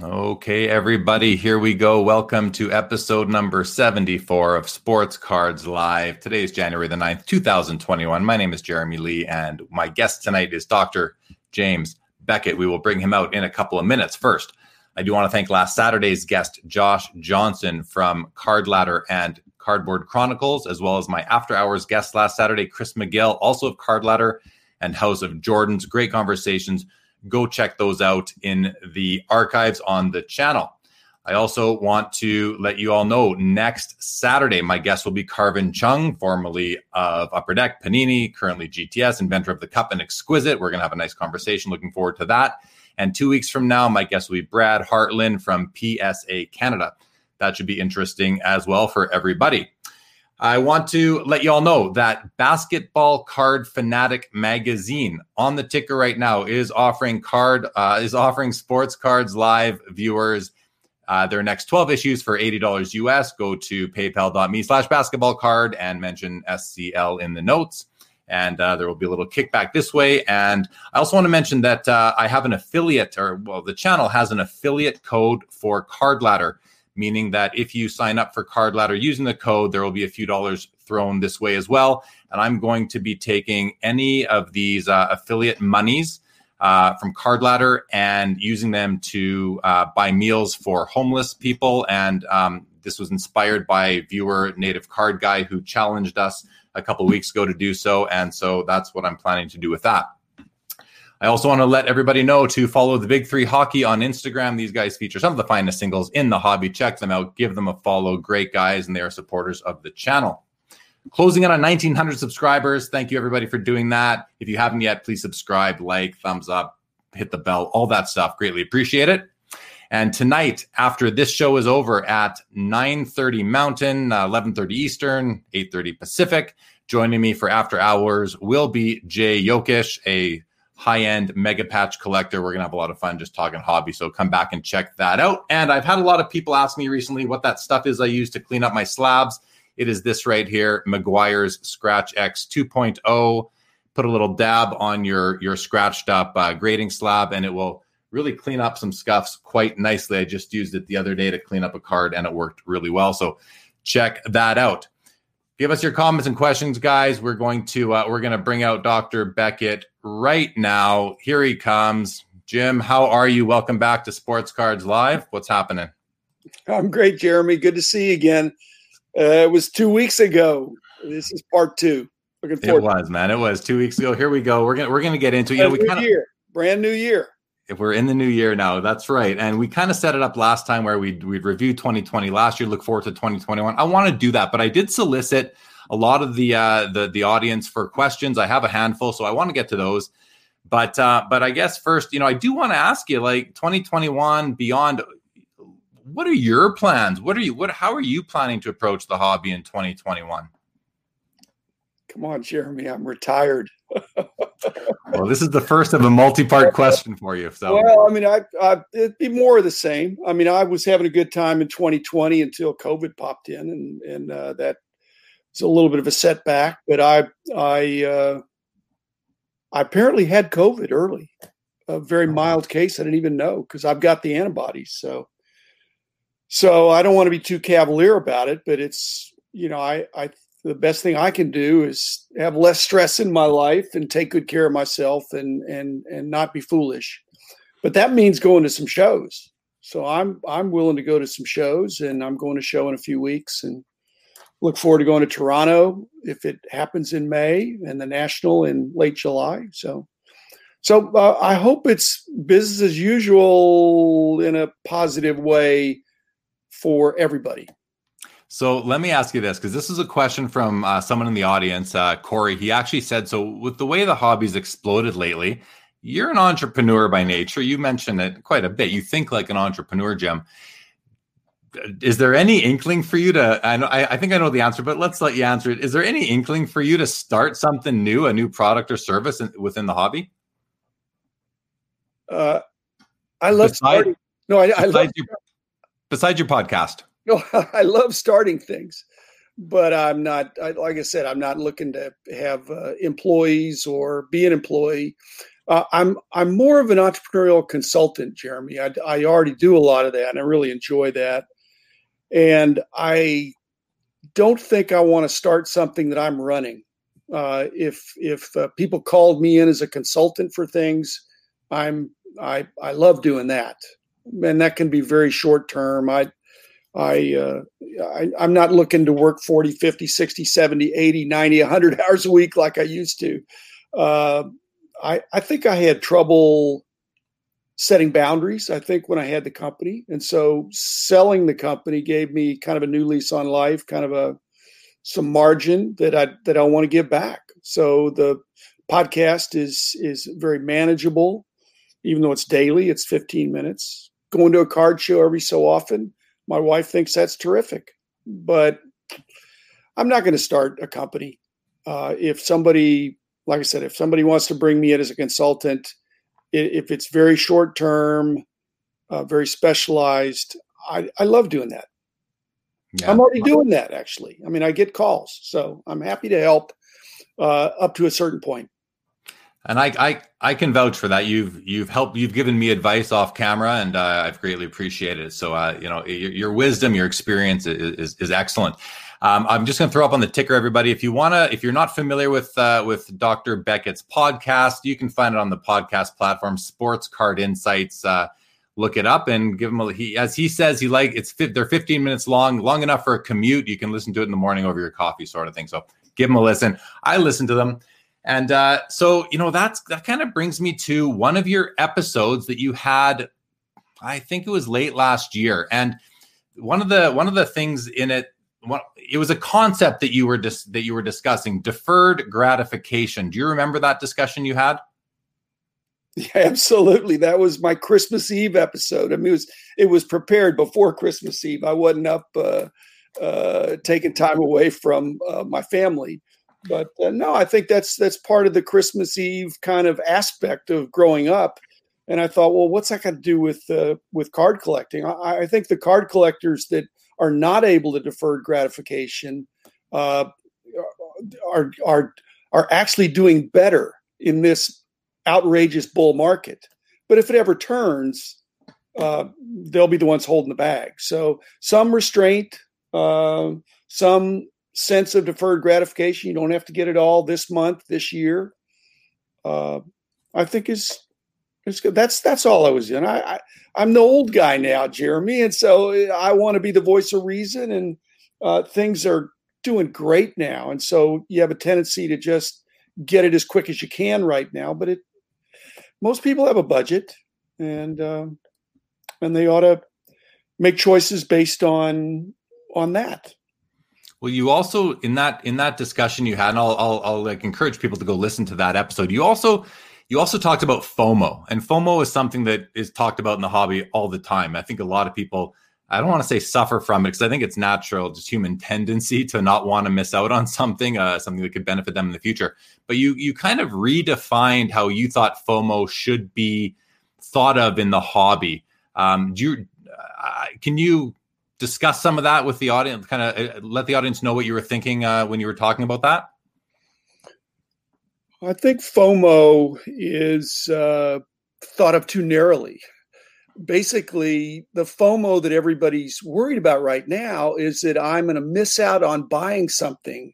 Okay, everybody, here we go. Welcome to episode number 74 of Sports Cards Live. Today is January the 9th, 2021. My name is Jeremy Lee, and my guest tonight is Dr. James Beckett. We will bring him out in a couple of minutes. First, I do want to thank last Saturday's guest, Josh Johnson from Card Ladder and Cardboard Chronicles, as well as my after hours guest last Saturday, Chris McGill, also of Card Ladder and House of Jordans. Great conversations go check those out in the archives on the channel. I also want to let you all know next Saturday, my guest will be Carvin Chung, formerly of Upper Deck, Panini, currently GTS, inventor of the Cup and Exquisite. We're going to have a nice conversation. Looking forward to that. And two weeks from now, my guest will be Brad Hartland from PSA Canada. That should be interesting as well for everybody. I want to let you all know that Basketball Card Fanatic magazine on the ticker right now is offering card uh, is offering sports cards live viewers uh, their next 12 issues for $80 US. Go to paypal.me slash basketball card and mention SCL in the notes. And uh, there will be a little kickback this way. And I also want to mention that uh, I have an affiliate, or well, the channel has an affiliate code for Card Ladder meaning that if you sign up for Card Ladder using the code, there will be a few dollars thrown this way as well. And I'm going to be taking any of these uh, affiliate monies uh, from Card Ladder and using them to uh, buy meals for homeless people. And um, this was inspired by viewer Native Card Guy who challenged us a couple weeks ago to do so. And so that's what I'm planning to do with that. I also want to let everybody know to follow the Big Three Hockey on Instagram. These guys feature some of the finest singles in the hobby. Check them out, give them a follow. Great guys, and they are supporters of the channel. Closing in on 1900 subscribers. Thank you, everybody, for doing that. If you haven't yet, please subscribe, like, thumbs up, hit the bell, all that stuff. Greatly appreciate it. And tonight, after this show is over at 9:30 Mountain, uh, 11:30 Eastern, 8:30 Pacific, joining me for after hours will be Jay Yokish, a high end mega patch collector. We're going to have a lot of fun just talking hobby. So come back and check that out. And I've had a lot of people ask me recently what that stuff is I use to clean up my slabs. It is this right here Meguiar's Scratch X 2.0. Put a little dab on your, your scratched up uh, grading slab and it will really clean up some scuffs quite nicely. I just used it the other day to clean up a card and it worked really well. So check that out give us your comments and questions guys we're going to uh, we're going to bring out dr beckett right now. Here he comes. Jim how are you? Welcome back to sports cards live. What's happening? I'm great jeremy. Good to see you again. Uh, it was two weeks ago. This is part two. Looking forward it was man. It was two weeks ago. Here we go. We're gonna we're gonna get into you know we kind of brand new year. If we're in the new year now, that's right. And we kind of set it up last time where we'd we'd review 2020 last year, look forward to 2021. I want to do that, but I did solicit a lot of the uh, the the audience for questions. I have a handful, so I want to get to those. But uh, but I guess first, you know, I do want to ask you, like 2021 beyond. What are your plans? What are you? What? How are you planning to approach the hobby in 2021? Come on, Jeremy. I'm retired. well, this is the first of a multi-part question for you. So, well, I mean, I, I, it'd be more of the same. I mean, I was having a good time in 2020 until COVID popped in, and and uh, that was a little bit of a setback. But I, I, uh, I apparently had COVID early, a very oh. mild case. I didn't even know because I've got the antibodies. So, so I don't want to be too cavalier about it, but it's you know, I, I the best thing I can do is have less stress in my life and take good care of myself and and and not be foolish. But that means going to some shows. So I'm I'm willing to go to some shows and I'm going to show in a few weeks and look forward to going to Toronto if it happens in May and the national in late July. So so uh, I hope it's business as usual in a positive way for everybody. So let me ask you this, because this is a question from uh, someone in the audience, uh, Corey. He actually said, "So with the way the hobby's exploded lately, you're an entrepreneur by nature. You mentioned it quite a bit. You think like an entrepreneur, Jim. Is there any inkling for you to? I know, I, I think I know the answer, but let's let you answer it. Is there any inkling for you to start something new, a new product or service in, within the hobby? Uh, I love besides, starting. No, I, I love your, besides your podcast. No, I love starting things, but I'm not. I, like I said, I'm not looking to have uh, employees or be an employee. Uh, I'm I'm more of an entrepreneurial consultant, Jeremy. I, I already do a lot of that, and I really enjoy that. And I don't think I want to start something that I'm running. Uh, if if uh, people called me in as a consultant for things, I'm I I love doing that, and that can be very short term. I I, uh, I am not looking to work 40, 50, 60, 70, 80, 90, 100 hours a week like I used to. Uh, I I think I had trouble setting boundaries. I think when I had the company, and so selling the company gave me kind of a new lease on life, kind of a some margin that I that I want to give back. So the podcast is is very manageable, even though it's daily. It's 15 minutes. Going to a card show every so often. My wife thinks that's terrific, but I'm not going to start a company. Uh, if somebody, like I said, if somebody wants to bring me in as a consultant, if it's very short term, uh, very specialized, I, I love doing that. Yeah. I'm already doing that actually. I mean, I get calls, so I'm happy to help uh, up to a certain point. And I, I, I can vouch for that. You've, you've helped, you've given me advice off camera, and uh, I've greatly appreciated it. So, uh, you know, your, your, wisdom, your experience is, is, is excellent. Um, I'm just going to throw up on the ticker, everybody. If you want to, if you're not familiar with uh, with Dr. Beckett's podcast, you can find it on the podcast platform, Sports Card Insights. Uh, look it up and give him a he as he says he like it's they're 15 minutes long long enough for a commute you can listen to it in the morning over your coffee sort of thing so give them a listen i listen to them and uh, so you know that's that kind of brings me to one of your episodes that you had i think it was late last year and one of the one of the things in it one, it was a concept that you were dis, that you were discussing deferred gratification do you remember that discussion you had yeah, absolutely. That was my Christmas Eve episode. I mean, it was it was prepared before Christmas Eve. I wasn't up uh, uh, taking time away from uh, my family, but uh, no, I think that's that's part of the Christmas Eve kind of aspect of growing up. And I thought, well, what's that got to do with uh, with card collecting? I, I, think the card collectors that are not able to defer gratification uh, are are are actually doing better in this outrageous bull market. But if it ever turns, uh, they'll be the ones holding the bag. So some restraint, uh, some sense of deferred gratification. You don't have to get it all this month, this year. Uh, I think is is good. That's that's all I was in. I, I am the old guy now, Jeremy, and so I want to be the voice of reason. And uh, things are doing great now, and so you have a tendency to just get it as quick as you can right now. But it most people have a budget, and um, and they ought to make choices based on on that. Well, you also in that in that discussion you had, and I'll, I'll I'll like encourage people to go listen to that episode. You also you also talked about FOMO, and FOMO is something that is talked about in the hobby all the time. I think a lot of people I don't want to say suffer from it because I think it's natural, just human tendency to not want to miss out on something, uh, something that could benefit them in the future. But you you kind of redefined how you thought FOMO should be thought of in the hobby. Um, do you uh, can you discuss some of that with the audience? Kind of uh, let the audience know what you were thinking uh, when you were talking about that. I think FOMO is uh, thought of too narrowly basically the FOMO that everybody's worried about right now is that I'm going to miss out on buying something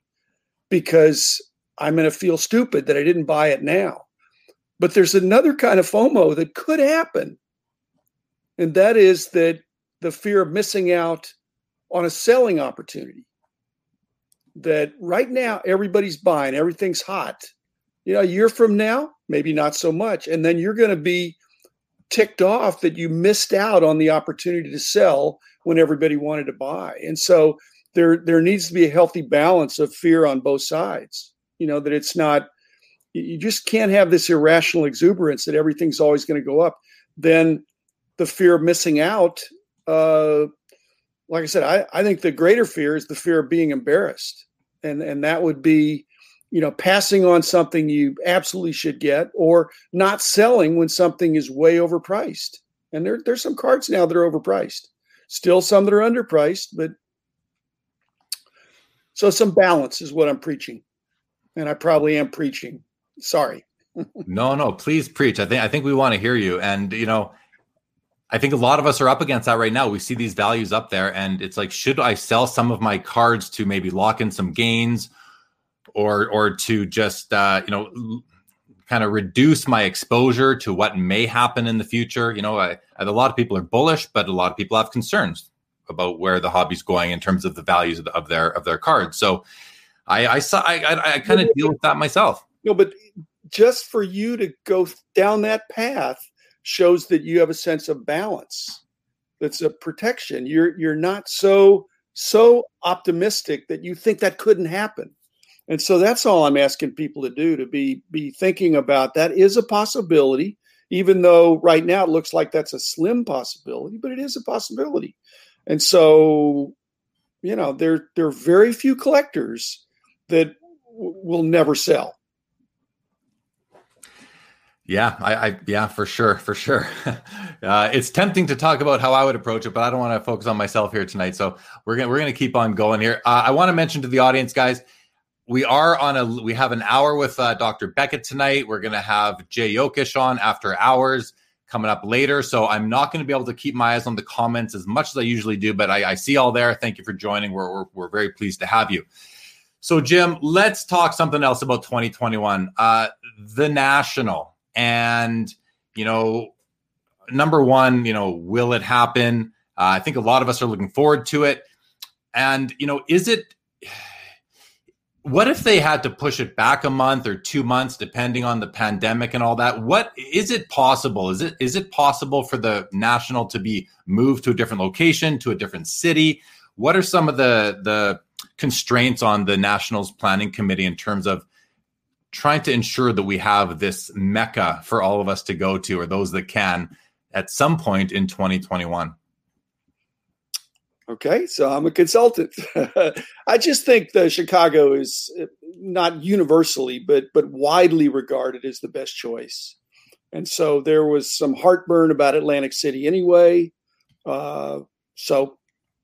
because I'm going to feel stupid that I didn't buy it now. But there's another kind of FOMO that could happen. And that is that the fear of missing out on a selling opportunity. That right now everybody's buying, everything's hot. You know, a year from now, maybe not so much. And then you're going to be ticked off that you missed out on the opportunity to sell when everybody wanted to buy. And so there there needs to be a healthy balance of fear on both sides. You know that it's not you just can't have this irrational exuberance that everything's always going to go up. Then the fear of missing out. Uh, like I said, I, I think the greater fear is the fear of being embarrassed, and and that would be you know, passing on something you absolutely should get or not selling when something is way overpriced. And there, there's some cards now that are overpriced. Still some that are underpriced, but so some balance is what I'm preaching. And I probably am preaching. Sorry. no, no, please preach. I think I think we want to hear you. And you know, I think a lot of us are up against that right now. We see these values up there, and it's like, should I sell some of my cards to maybe lock in some gains, or or to just uh, you know kind of reduce my exposure to what may happen in the future? You know, I, a lot of people are bullish, but a lot of people have concerns about where the hobby's going in terms of the values of, the, of their of their cards. So, I I saw I I, I kind of deal with that myself. No, but just for you to go down that path shows that you have a sense of balance. That's a protection. You're you're not so so optimistic that you think that couldn't happen. And so that's all I'm asking people to do to be be thinking about that is a possibility even though right now it looks like that's a slim possibility, but it is a possibility. And so, you know, there there are very few collectors that w- will never sell. Yeah, I, I, yeah, for sure, for sure. Uh, it's tempting to talk about how I would approach it, but I don't want to focus on myself here tonight. So we're gonna we're gonna keep on going here. Uh, I want to mention to the audience, guys, we are on a we have an hour with uh, Dr. Beckett tonight. We're gonna have Jay Yokish on after hours coming up later. So I'm not going to be able to keep my eyes on the comments as much as I usually do, but I, I see all there. Thank you for joining. We're, we're, we're very pleased to have you. So Jim, let's talk something else about 2021. Uh, the national and you know number one you know will it happen uh, i think a lot of us are looking forward to it and you know is it what if they had to push it back a month or two months depending on the pandemic and all that? What is it possible? Is it is it possible for the national to be moved to a different location to a different city? What are some of the the constraints on the nationals planning committee in terms of trying to ensure that we have this mecca for all of us to go to or those that can at some point in 2021 okay so i'm a consultant i just think the chicago is uh, not universally but but widely regarded as the best choice and so there was some heartburn about atlantic city anyway uh, so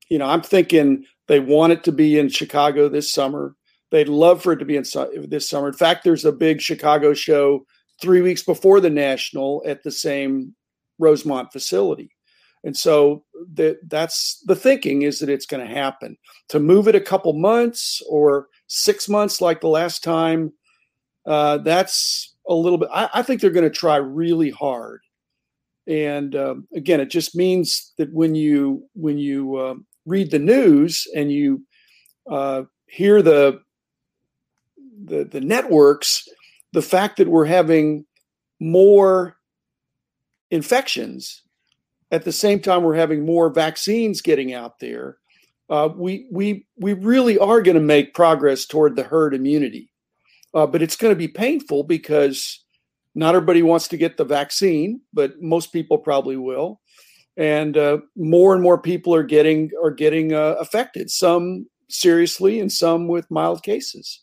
you know i'm thinking they want it to be in chicago this summer They'd love for it to be in this summer. In fact, there's a big Chicago show three weeks before the national at the same Rosemont facility. And so the, that's the thinking is that it's going to happen. To move it a couple months or six months, like the last time, uh, that's a little bit. I, I think they're going to try really hard. And um, again, it just means that when you when you uh, read the news and you uh, hear the the, the networks, the fact that we're having more infections at the same time we're having more vaccines getting out there, uh, we we we really are going to make progress toward the herd immunity. Uh, but it's going to be painful because not everybody wants to get the vaccine, but most people probably will, and uh, more and more people are getting are getting uh, affected. Some seriously, and some with mild cases.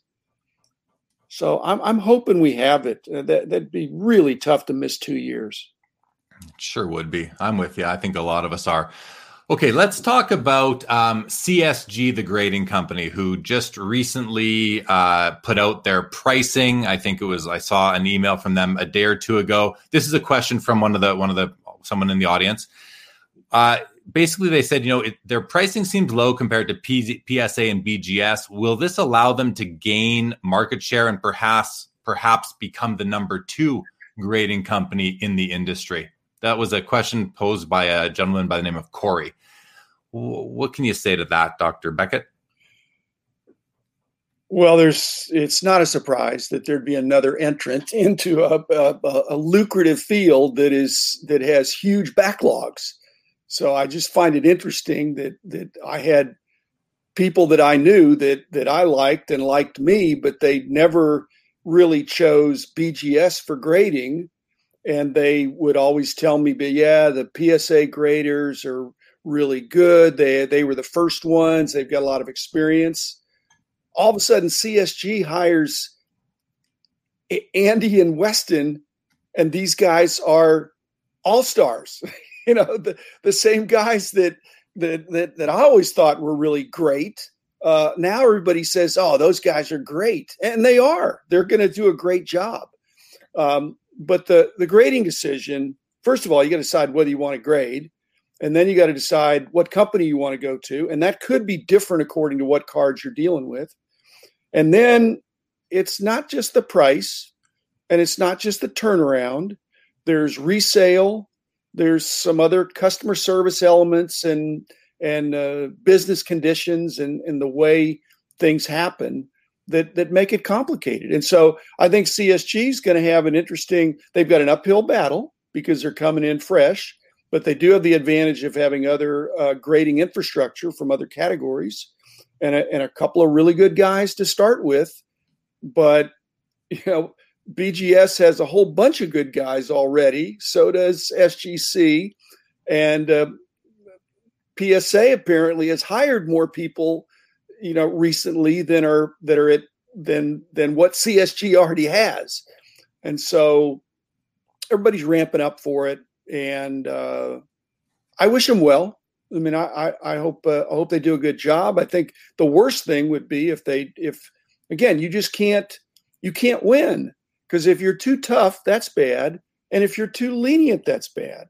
So I'm I'm hoping we have it. Uh, that that'd be really tough to miss two years. Sure would be. I'm with you. I think a lot of us are. Okay, let's talk about um, CSG, the grading company, who just recently uh, put out their pricing. I think it was I saw an email from them a day or two ago. This is a question from one of the one of the someone in the audience. Uh, basically they said, you know, it, their pricing seems low compared to P- PSA and BGS. Will this allow them to gain market share and perhaps perhaps become the number two grading company in the industry? That was a question posed by a gentleman by the name of Corey. What can you say to that, Dr. Beckett? Well, there's it's not a surprise that there'd be another entrant into a, a, a lucrative field that is that has huge backlogs. So I just find it interesting that that I had people that I knew that that I liked and liked me, but they never really chose BGS for grading. And they would always tell me, but yeah, the PSA graders are really good. They they were the first ones. They've got a lot of experience. All of a sudden, CSG hires Andy and Weston, and these guys are all stars. you know the, the same guys that that that, that I always thought were really great. Uh, now everybody says, "Oh, those guys are great," and they are. They're going to do a great job. Um, but the the grading decision, first of all, you got to decide whether you want to grade, and then you got to decide what company you want to go to, and that could be different according to what cards you're dealing with. And then it's not just the price, and it's not just the turnaround. There's resale. There's some other customer service elements and and uh, business conditions and, and the way things happen that that make it complicated. And so I think CSG is going to have an interesting. They've got an uphill battle because they're coming in fresh, but they do have the advantage of having other uh, grading infrastructure from other categories, and a, and a couple of really good guys to start with. But you know, BGS has a whole bunch of good guys already. So does SGC, and uh, PSA apparently has hired more people you know recently than are that are at than than what CSG already has, and so everybody's ramping up for it, and uh, I wish them well. I mean, I I, I hope uh, I hope they do a good job. I think the worst thing would be if they if again you just can't you can't win because if you're too tough, that's bad, and if you're too lenient, that's bad.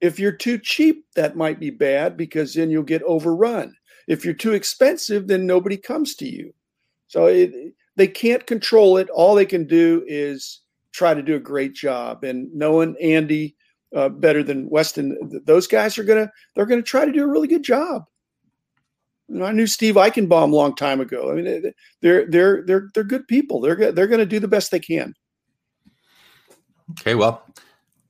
If you're too cheap, that might be bad because then you'll get overrun. If you're too expensive, then nobody comes to you. So it, they can't control it. All they can do is try to do a great job. And knowing Andy uh, better than Weston, those guys are gonna they're gonna try to do a really good job. You know, I knew Steve Eichenbaum a long time ago. I mean, they're they're they're they're good people. They're they're going to do the best they can. Okay, well,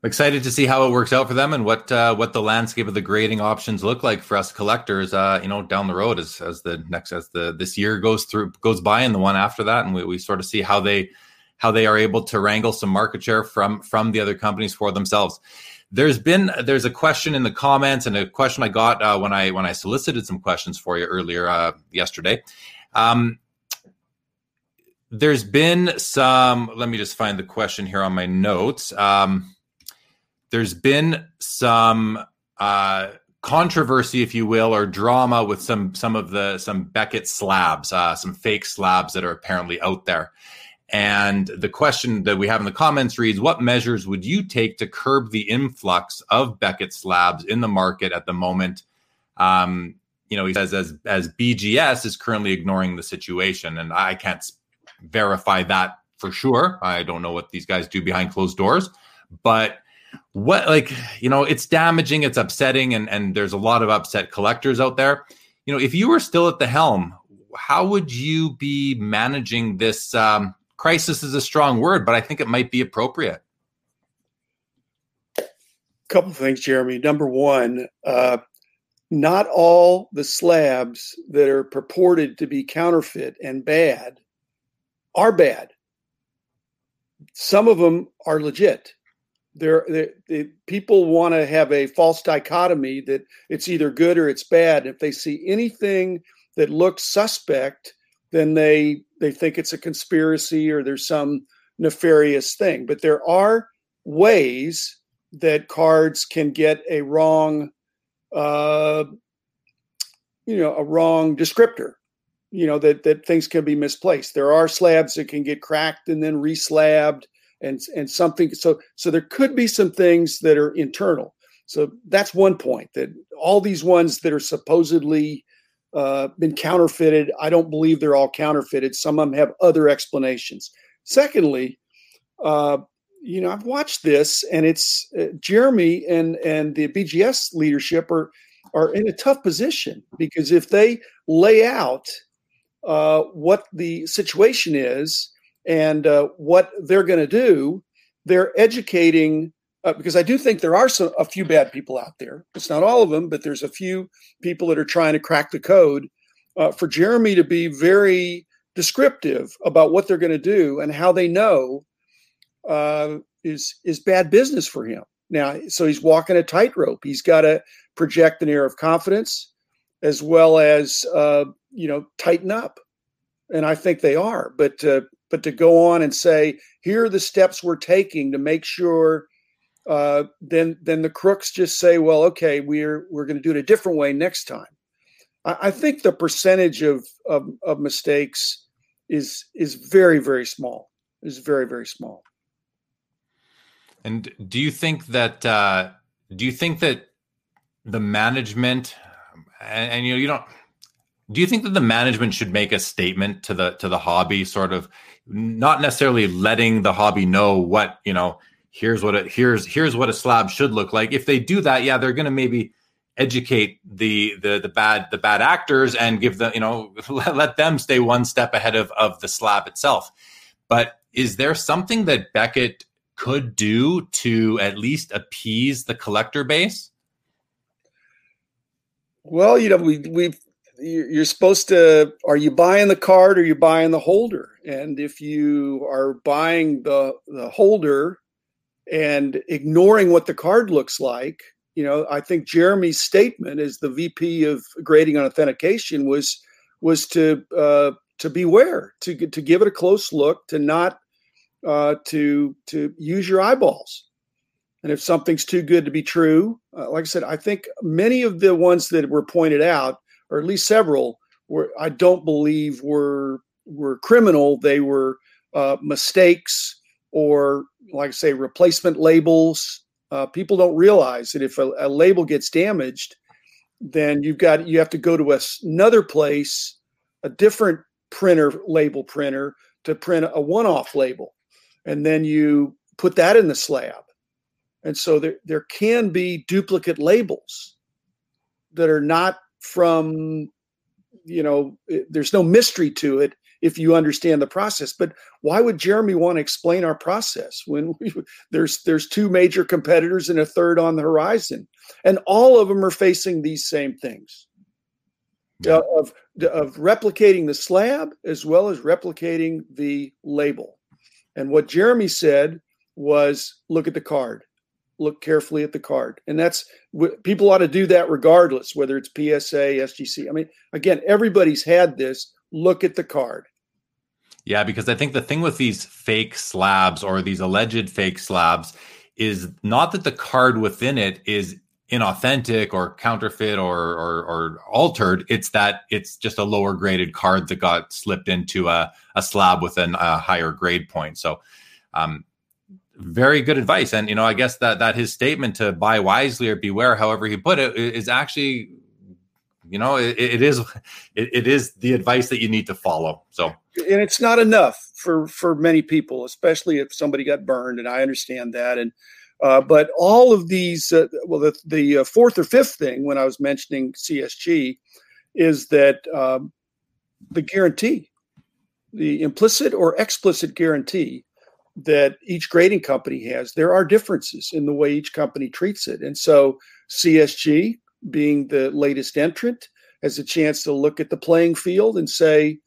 excited to see how it works out for them and what uh, what the landscape of the grading options look like for us collectors. Uh, you know, down the road as as the next as the this year goes through goes by and the one after that, and we, we sort of see how they how they are able to wrangle some market share from from the other companies for themselves. There's been there's a question in the comments and a question I got uh, when I when I solicited some questions for you earlier uh, yesterday. Um, there's been some. Let me just find the question here on my notes. Um, there's been some uh, controversy, if you will, or drama with some some of the some Beckett slabs, uh, some fake slabs that are apparently out there. And the question that we have in the comments reads: What measures would you take to curb the influx of Beckett slabs in the market at the moment? Um, you know, he says as as BGS is currently ignoring the situation, and I can't verify that for sure. I don't know what these guys do behind closed doors, but what like you know it's damaging it's upsetting and and there's a lot of upset collectors out there. You know if you were still at the helm how would you be managing this um, crisis is a strong word but i think it might be appropriate? A couple of things jeremy. Number one uh, not all the slabs that are purported to be counterfeit and bad are bad. Some of them are legit there, people want to have a false dichotomy that it's either good or it's bad. If they see anything that looks suspect, then they they think it's a conspiracy or there's some nefarious thing. But there are ways that cards can get a wrong, uh, you know, a wrong descriptor. You know that that things can be misplaced. There are slabs that can get cracked and then reslabbed and and something so so there could be some things that are internal. So that's one point that all these ones that are supposedly uh, been counterfeited i don't believe they're all counterfeited. Some of them have other explanations. Secondly uh, you know i've watched this and it's uh, jeremy and and the bgs leadership are are in a tough position because if they lay out uh, what the situation is and uh, what they're going to do, they're educating. Uh, because I do think there are some, a few bad people out there. It's not all of them, but there's a few people that are trying to crack the code. Uh, for Jeremy to be very descriptive about what they're going to do and how they know uh, is is bad business for him. Now, so he's walking a tightrope. He's got to project an air of confidence as well as uh, you know tighten up, and I think they are. But uh, but to go on and say here are the steps we're taking to make sure uh, then then the crooks just say well okay we're we're going to do it a different way next time. I, I think the percentage of, of, of mistakes is is very very small is very very small. And do you think that uh, do you think that the management and, and, you know you don't do you think that the management should make a statement to the to the hobby sort of not necessarily letting the hobby know what you know here's what it here's here's what a slab should look like? If they do that yeah they're going to maybe educate the the the bad the bad actors and give them you know let them stay one step ahead of of the slab itself. But is there something that beckett could do to at least appease the collector base? Well you know we we've you're supposed to are you buying the card or you buying the holder? And if you are buying the the holder and ignoring what the card looks like you know i think jeremy's statement as the vp of grading and authentication was was to uh, to beware to to give it a close look to not uh, to to use your eyeballs. And if something's too good to be true uh, like i said i think many of the ones that were pointed out or at least several, were I don't believe were were criminal. They were uh, mistakes or, like I say, replacement labels. Uh, people don't realize that if a, a, label gets damaged, then you've got you have to go to a, another place, a different printer label printer to print a one-off label, and then you put that in the slab. And so there there can be duplicate labels that are not from you know there's no mystery to it if you understand the process but why would jeremy want to explain our process when we, there's there's two major competitors and a third on the horizon and all of them are facing these same things. Yeah. uh, of of replicating the slab as well as replicating the label. And what jeremy said was look at the card look carefully at the card. And that's what people ought to do that regardless, whether it's PSA, SGC. I mean, again, everybody's had this. Look at the card. Yeah, because I think the thing with these fake slabs or these alleged fake slabs is not that the card within it is inauthentic or counterfeit or, or, or altered. It's that it's just a lower graded card that got slipped into a, a slab with an, a higher grade point. So um, very good advice. And you know i guess that that his statement to buy wisely or beware however he put it is actually you know it, it is it, it is the advice that you need to follow. So. And it's not enough for for many people especially if somebody got burned and i understand that. And uh, but all of these uh, well the, the uh, fourth or fifth thing when i was mentioning csg is that um, the guarantee the implicit or explicit guarantee that each grading company has, there are differences in the way each company treats it. And so CSG, being the latest entrant, has a chance to look at the playing field and say,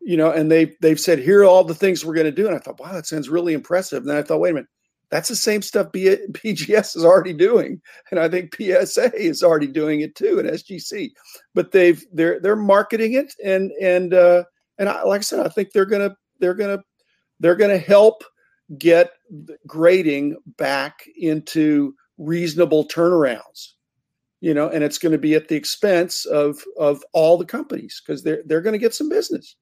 you know, and they they've said here are all the things we're going to do. And I thought, wow, that sounds really impressive. And then I thought, wait a minute, that's the same stuff B- BGS is already doing, and I think PSA is already doing it too, and SGC. But they've they're they're marketing it, and and uh, and I, like I said, I think they're gonna they're gonna they're gonna help get grading back into reasonable turnarounds you know and it's going to be at the expense of of all the companies because they're they're going to get some business.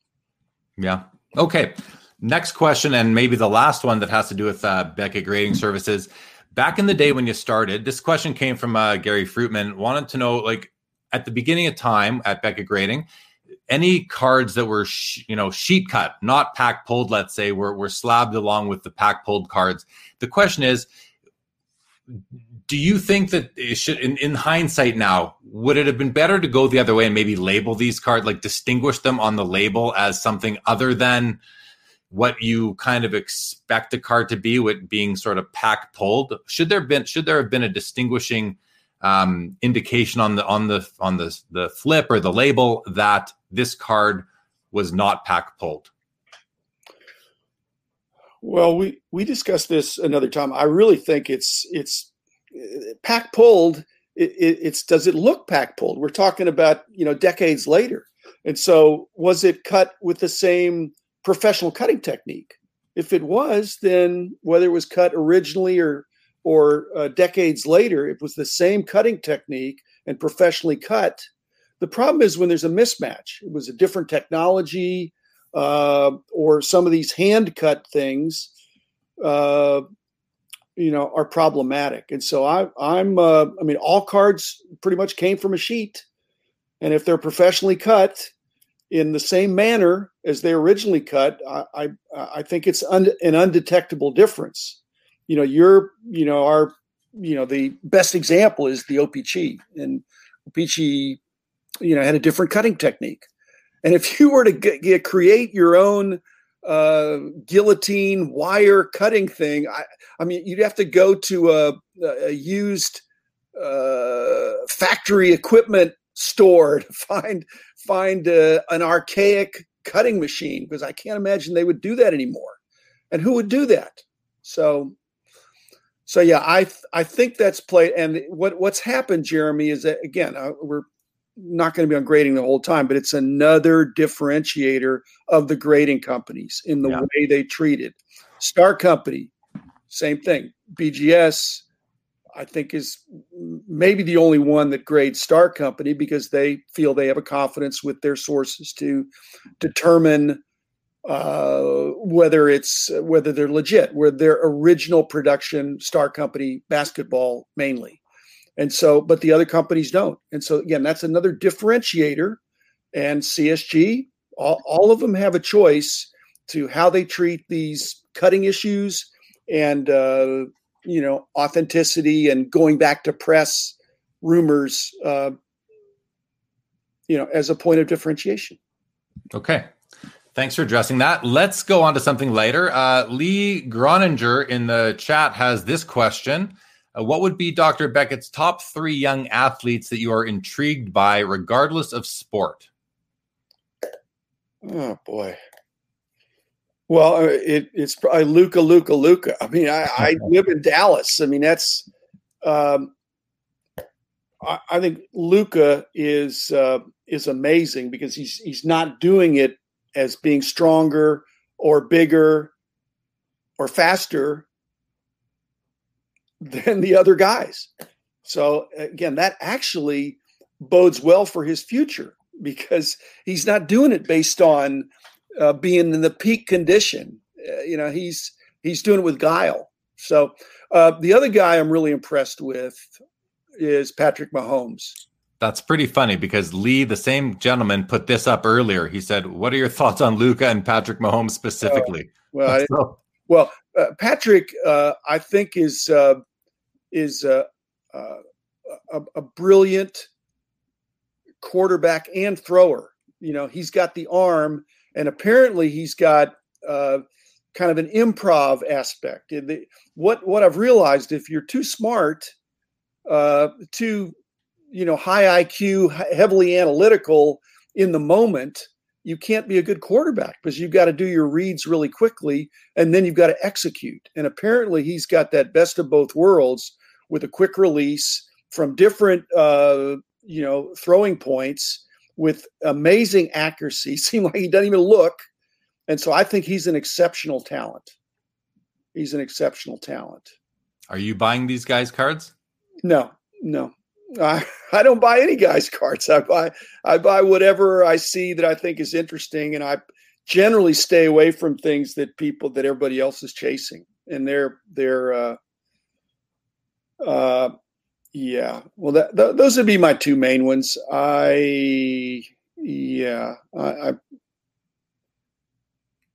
Yeah. Okay. Next question and maybe the last one that has to do with uh, beckett grading services. Back in the day when you started this question came from uh, gary fruitman. Wanted to know like at the beginning of time at beckett grading any cards that were sh- you know sheet cut not pack pulled let's say were, were slabbed along with the pack pulled cards. The question is do you think that it should in, in hindsight now would it have been better to go the other way and maybe label these cards like distinguish them on the label as something other than what you kind of expect a card to be with being sort of pack pulled? Should there been should there have been a distinguishing um, indication on the on the on the the flip or the label that this card was not pack pulled? Well, we we discussed this another time. I really think it's it's pack pulled. It, it, it's does it look pack pulled? We're talking about you know decades later, and so was it cut with the same professional cutting technique? If it was, then whether it was cut originally or or uh, decades later, it was the same cutting technique and professionally cut. The problem is when there's a mismatch. It was a different technology, uh, or some of these hand cut things. Uh, you know, are problematic. And so I, I'm, uh, I mean, all cards pretty much came from a sheet, and if they're professionally cut in the same manner as they originally cut, I, I, I think it's un, an undetectable difference. You know, you're, you know, our, you know, the best example is the O-Pee-Chee, and O-Pee-Chee, you know, had a different cutting technique. And if you were to get, get, create your own uh, guillotine wire cutting thing. I, I, mean, you'd have to go to a, a used uh, factory equipment store to find find uh, an archaic cutting machine because I can't imagine they would do that anymore. And who would do that? So, so yeah, I I think that's played. And what what's happened, Jeremy, is that again uh, we're not going to be on grading the whole time, but it's another differentiator of the grading companies in the yeah. way they treat it. Star Company, same thing. BGS, I think, is maybe the only one that grades Star Company because they feel they have a confidence with their sources to determine uh, whether it's whether they're legit, where their original production Star Company basketball mainly. And so, but the other companies don't. And so, again, that's another differentiator. And CSG, all, all of them have a choice to how they treat these cutting issues and, uh, you know, authenticity and going back to press rumors, uh, you know, as a point of differentiation. Okay. Thanks for addressing that. Let's go on to something later. Uh, Lee Groninger in the chat has this question. Uh, what would be Dr. Beckett's top three young athletes that you are intrigued by, regardless of sport? Oh boy. Well, uh, it, it's probably Luka, Luca, Luka. I mean, I, I live in Dallas. I mean, that's. Um, I, I think Luka is uh, is amazing because he's he's not doing it as being stronger or bigger or faster than the other guys. So again, that actually bodes well for his future because he's not doing it based on uh, being in the peak condition. Uh, you know, he's he's doing it with guile. So uh, the other guy I'm really impressed with is Patrick Mahomes. That's pretty funny because Lee, the same gentleman, put this up earlier. He said, "What are your thoughts on Luka and Patrick Mahomes specifically?" well, so. well, uh, Patrick, uh, I think is uh, is a, a, a brilliant quarterback and thrower. You know, he's got the arm, and apparently he's got uh, kind of an improv aspect. What what I've realized, if you're too smart, uh, too you know high IQ, heavily analytical in the moment, you can't be a good quarterback because you've got to do your reads really quickly, and then you've got to execute. And apparently, he's got that best of both worlds with a quick release from different uh, you know throwing points with amazing accuracy. Seemed like he doesn't even look, and so I think he's an exceptional talent. He's an exceptional talent. Are you buying these guys' cards? No, no. I, I don't buy any guys' cards. I buy I buy whatever I see that I think is interesting, and I generally stay away from things that people that everybody else is chasing. And they're they're uh, uh, yeah. Well, that, th- those would be my two main ones. I, yeah, I, I'm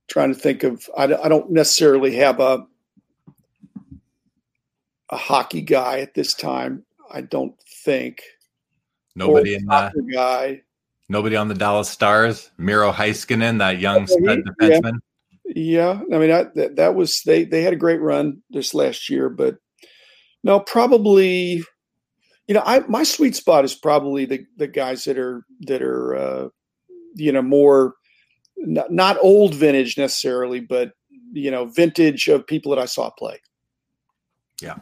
trying to think of. I, I don't necessarily have a a hockey guy at this time. I don't think. Nobody in the guy. Nobody on the Dallas Stars. Miro Heiskanen, that young stud defenseman. Yeah. yeah. I mean, I, that, that was they. They had a great run this last year, but no, probably. You know, I my sweet spot is probably the the guys that are that are uh, you know more not, not old vintage necessarily, but you know vintage of people that I saw play. Yeah.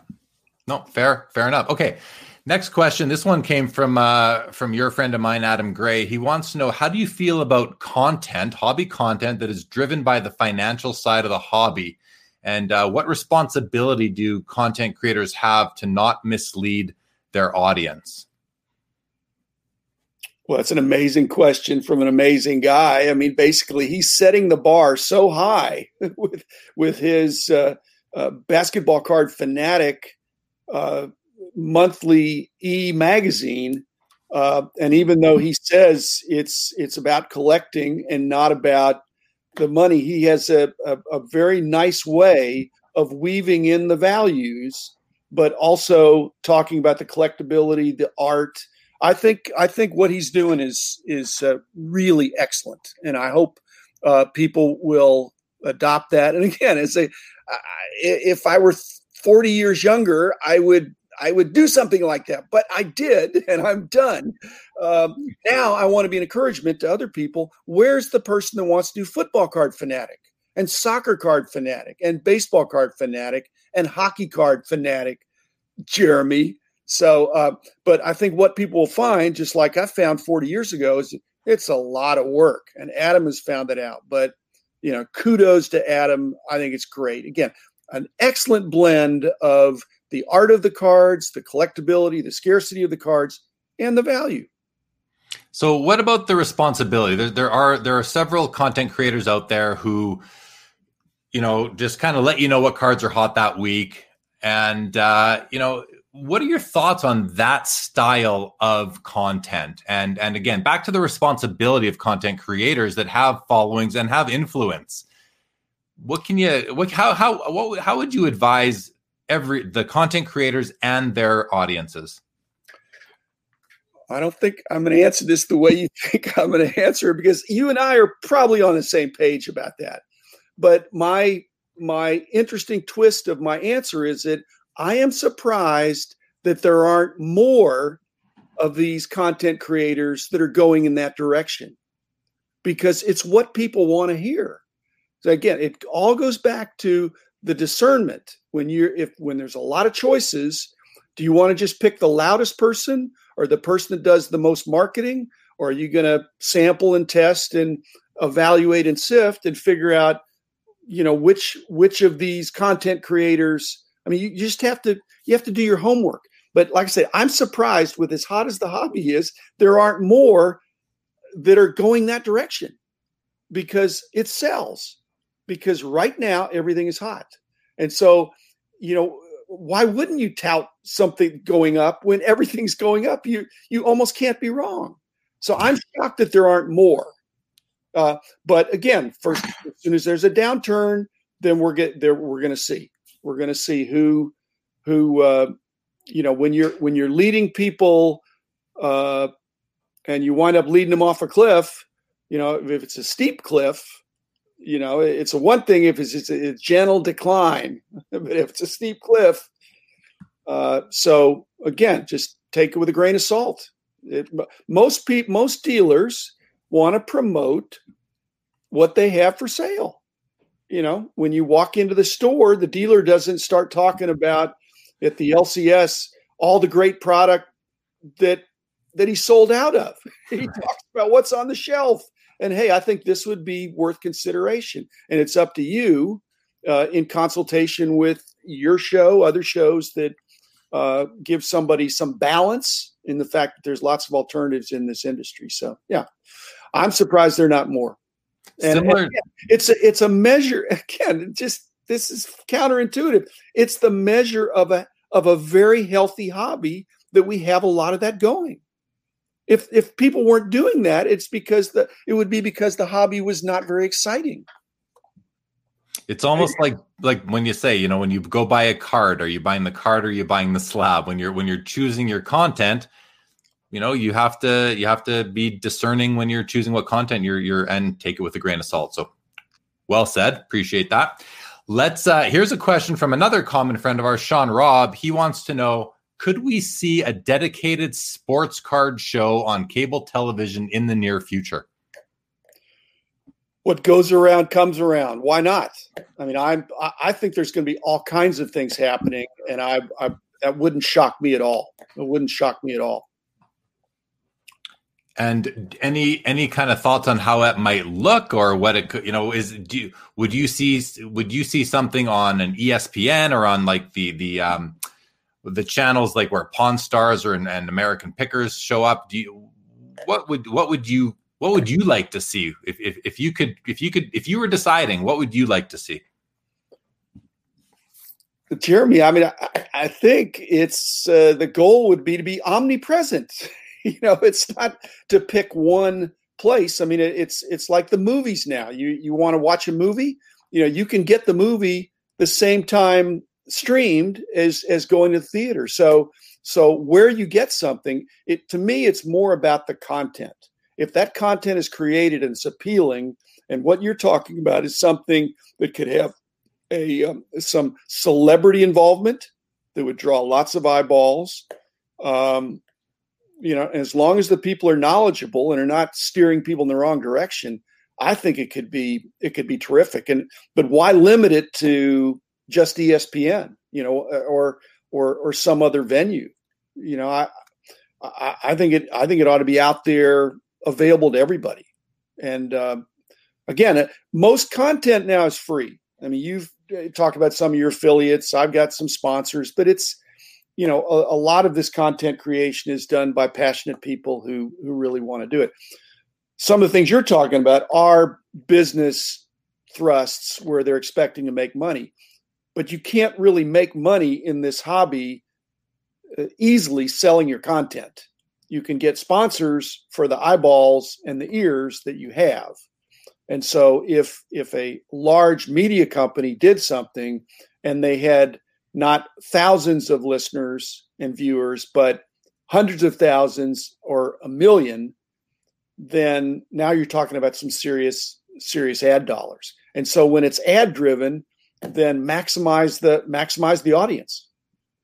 No, fair, fair enough. Okay. Next question. This one came from uh, from your friend of mine, Adam Gray. He wants to know how do you feel about content, hobby content that is driven by the financial side of the hobby and uh, what responsibility do content creators have to not mislead their audience? Well, that's an amazing question from an amazing guy. I mean, basically, he's setting the bar so high with with his uh, uh, basketball card fanatic uh, monthly e magazine. Uh, and even though he says it's it's about collecting and not about the money, he has a, a, a very nice way of weaving in the values, but also talking about the collectability, the art. I think I think what he's doing is is uh, really excellent, and I hope uh, people will adopt that. And again, it's a if I were 40 years younger, I would I would do something like that, but I did, and I'm done. Um, now I want to be an encouragement to other people. Where's the person that wants to do football card fanatic and soccer card fanatic and baseball card fanatic and hockey card fanatic, Jeremy? So, uh, but I think what people will find, just like I found 40 years ago, is it's a lot of work, and Adam has found it out. But you know, kudos to Adam. I think it's great. Again, an excellent blend of the art of the cards, the collectability, the scarcity of the cards, and the value. So, what about the responsibility? There, there are there are several content creators out there who, you know, just kind of let you know what cards are hot that week, and uh, you know, what are your thoughts on that style of content? And and again, back to the responsibility of content creators that have followings and have influence. What can you what how how what how would you advise every the content creators and their audiences? I don't think I'm going to answer this the way you think I'm going to answer it because you and I are probably on the same page about that. But my my interesting twist of my answer is that I am surprised that there aren't more of these content creators that are going in that direction because it's what people want to hear. So again, it all goes back to the discernment. When you're if when there's a lot of choices, do you want to just pick the loudest person or the person that does the most marketing or are you going to sample and test and evaluate and sift and figure out you know which which of these content creators I mean, you, you just have to you have to do your homework. But like I said, I'm surprised with as hot as the hobby is, there aren't more that are going that direction because it sells. Because right now everything is hot. And so, you know, why wouldn't you tout something going up when everything's going up? You you almost can't be wrong. So I'm shocked that there aren't more. Uh, but again, first as soon as there's a downturn, then we're get there we're going to see. We're going to see who who uh, you know when you're when you're leading people uh, and you wind up leading them off a cliff. You know, if it's a steep cliff, you know it's a one thing if it's, it's a gentle decline, but if it's a steep cliff, uh, so again, just take it with a grain of salt. It, most people, most dealers want to promote what they have for sale you know, when you walk into the store, the dealer doesn't start talking about at the LCS all the great product that that he sold out of. He talks about what's on the shelf. And hey, I think this would be worth consideration. And it's up to you uh, in consultation with your show, other shows that uh, give somebody some balance in the fact that there's lots of alternatives in this industry. So, yeah, I'm surprised they're not more. And, Similar. And it's a, it's a measure again. Just this is counterintuitive. It's the measure of a of a very healthy hobby that we have a lot of that going. If if people weren't doing that, it's because the it would be because the hobby was not very exciting. It's almost like like when you say, you know, when you go buy a card, are you buying the card or are you buying the slab? When you're when you're choosing your content, you know you have to you have to be discerning when you're choosing what content you're you're and take it with a grain of salt so well said appreciate that let's uh here's a question from another common friend of ours sean robb he wants to know could we see a dedicated sports card show on cable television in the near future? What goes around comes around. Why not? I mean i'm i think there's going to be all kinds of things happening and i, I that wouldn't shock me at all. It wouldn't shock me at all. And any any kind of thoughts on how it might look or what it could, you know, is do you, would you see would you see something on an ESPN or on like the the um the channels like where Pawn Stars or and, and American Pickers show up? Do you what would what would you what would you like to see if, if if you could if you could if you were deciding what would you like to see? Jeremy, I mean, I, I think it's uh, the goal would be to be omnipresent. you know, it's not to pick one place. I mean, it, it's it's like the movies now. You you want to watch a movie, you know, you can get the movie the same time streamed as as going to the theater. So so where you get something, it to me, it's more about the content. If that content is created and it's appealing, and what you're talking about is something that could have a um, some celebrity involvement that would draw lots of eyeballs. Um, you know, as long as the people are knowledgeable and are not steering people in the wrong direction, I think it could be it could be terrific. And but why limit it to just ESPN? You know, or or or some other venue. You know, I I, I think it I think it ought to be out there available to everybody. And uh, again, most content now is free. I mean, you've uh, talked about some of your affiliates. I've got some sponsors, but it's you know a, a, lot of this content creation is done by passionate people who who really want to do it. Some of the things you're talking about are business thrusts where they're expecting to make money, but you can't really make money in this hobby uh, easily selling your content. You can get sponsors for the eyeballs and the ears that you have and so if if a large media company did something and they had not thousands of listeners and viewers, but hundreds of thousands or a million, then now you're talking about some serious serious ad dollars. And so when it's ad driven, then maximize the maximize the audience.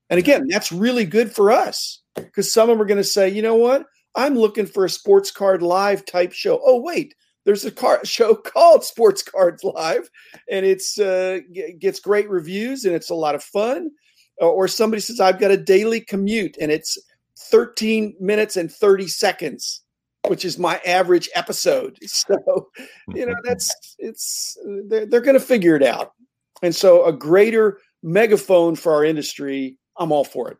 And again, that's really good for us because some of them are going to say, you know what? I'm looking for a sports card live type show. Oh, wait, there's a car show called Sports Cards Live, and it's uh, gets great reviews and it's a lot of fun. Or somebody says I've got a daily commute and it's 13 minutes and 30 seconds, which is my average episode. So you know that's it's they're, they're going to figure it out, and so a greater megaphone for our industry. I'm all for it.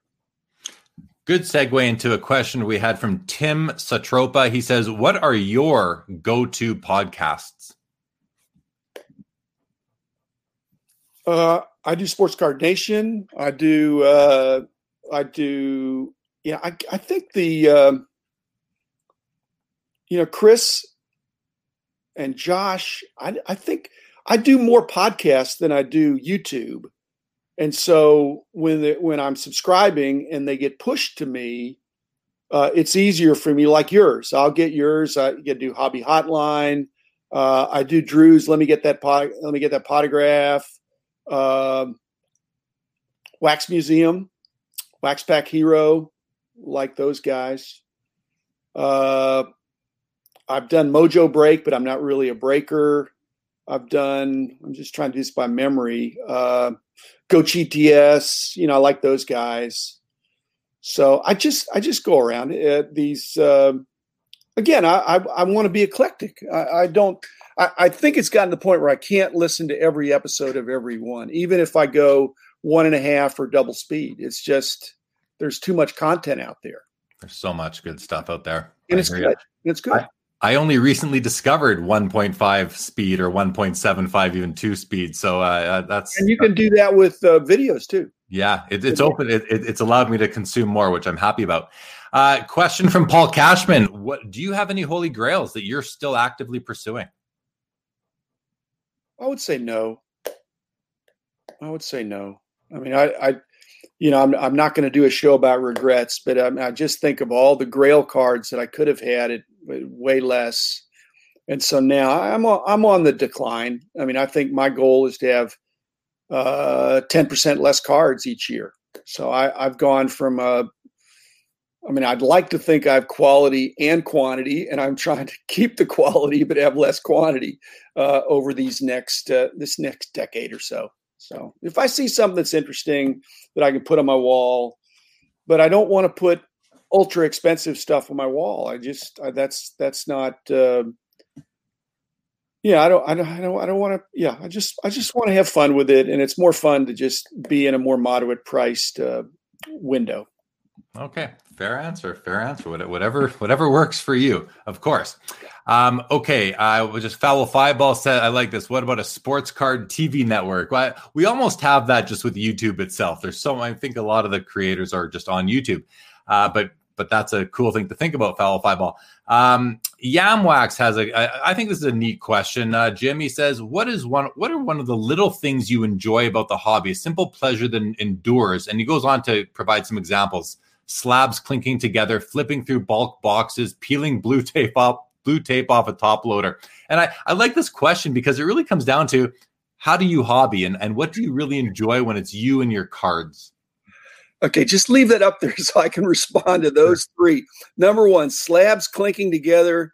Good segue into a question we had from Tim Satropa. He says, What are your go to podcasts? Uh, I do Sports Card Nation. I do, uh, I do, yeah, I, I think the, um, you know, Chris and Josh, I, I think I do more podcasts than I do YouTube. And so when the, when I'm subscribing and they get pushed to me, uh, it's easier for me. Like yours, I'll get yours. I get do Hobby Hotline. Uh, I do Drew's. Let me get that pot. Let me get that potograph. Um, Wax Museum, Wax Pack Hero, like those guys. Uh, I've done Mojo Break, but I'm not really a breaker. I've done. I'm just trying to do this by memory. Uh, Go GTS, you know, I like those guys. So I just I just go around uh, these. Uh, again, I I, I want to be eclectic. I, I don't. I, I, think it's gotten to the point where I can't listen to every episode of every one, even if I go one and a half or double speed. It's just there's too much content out there. There's so much good stuff out there, and I it's good. It's good. I only recently discovered 1.5 speed or 1.75, even two speed. So uh, uh, that's and you can do that with uh, videos too. Yeah, it, it's open. It, it, it's allowed me to consume more, which I'm happy about. Uh, question from Paul Cashman: What do you have any holy grails that you're still actively pursuing? I would say no. I would say no. I mean, I, I you know, I'm, I'm not going to do a show about regrets, but I, um, I just think of all the grail cards that I could have had at way less. And so now I'm on, I'm on the decline. I mean, I think my goal is to have uh, 10% less cards each year. So I, I've gone from a, I mean, I'd like to think I have quality and quantity, and I'm trying to keep the quality but have less quantity uh, over these next uh, this next decade or so. So if I see something that's interesting that I can put on my wall, but I don't want to put ultra expensive stuff on my wall. I just I, that's that's not. Uh, yeah, I don't, I don't, I don't, I don't want to. Yeah, I just, I just want to have fun with it, and it's more fun to just be in a more moderate priced uh, window. Okay, fair answer. Fair answer. Whatever, whatever works for you, of course. Um, okay, I uh, just foul five ball said I like this. What about a sports card TV network? Well, we almost have that just with YouTube itself. There's so I think a lot of the creators are just on YouTube, uh, but but that's a cool thing to think about. Foul five ball. Um, Yamwax has a. I, I think this is a neat question. Uh, Jimmy says, "What is one? What are one of the little things you enjoy about the hobby? A simple pleasure that endures." And he goes on to provide some examples slabs clinking together, flipping through bulk boxes, peeling blue tape off, blue tape off a top loader. And I, I like this question because it really comes down to how do you hobby and, and what do you really enjoy when it's you and your cards? Okay, just leave that up there so I can respond to those three. Number one, slabs clinking together.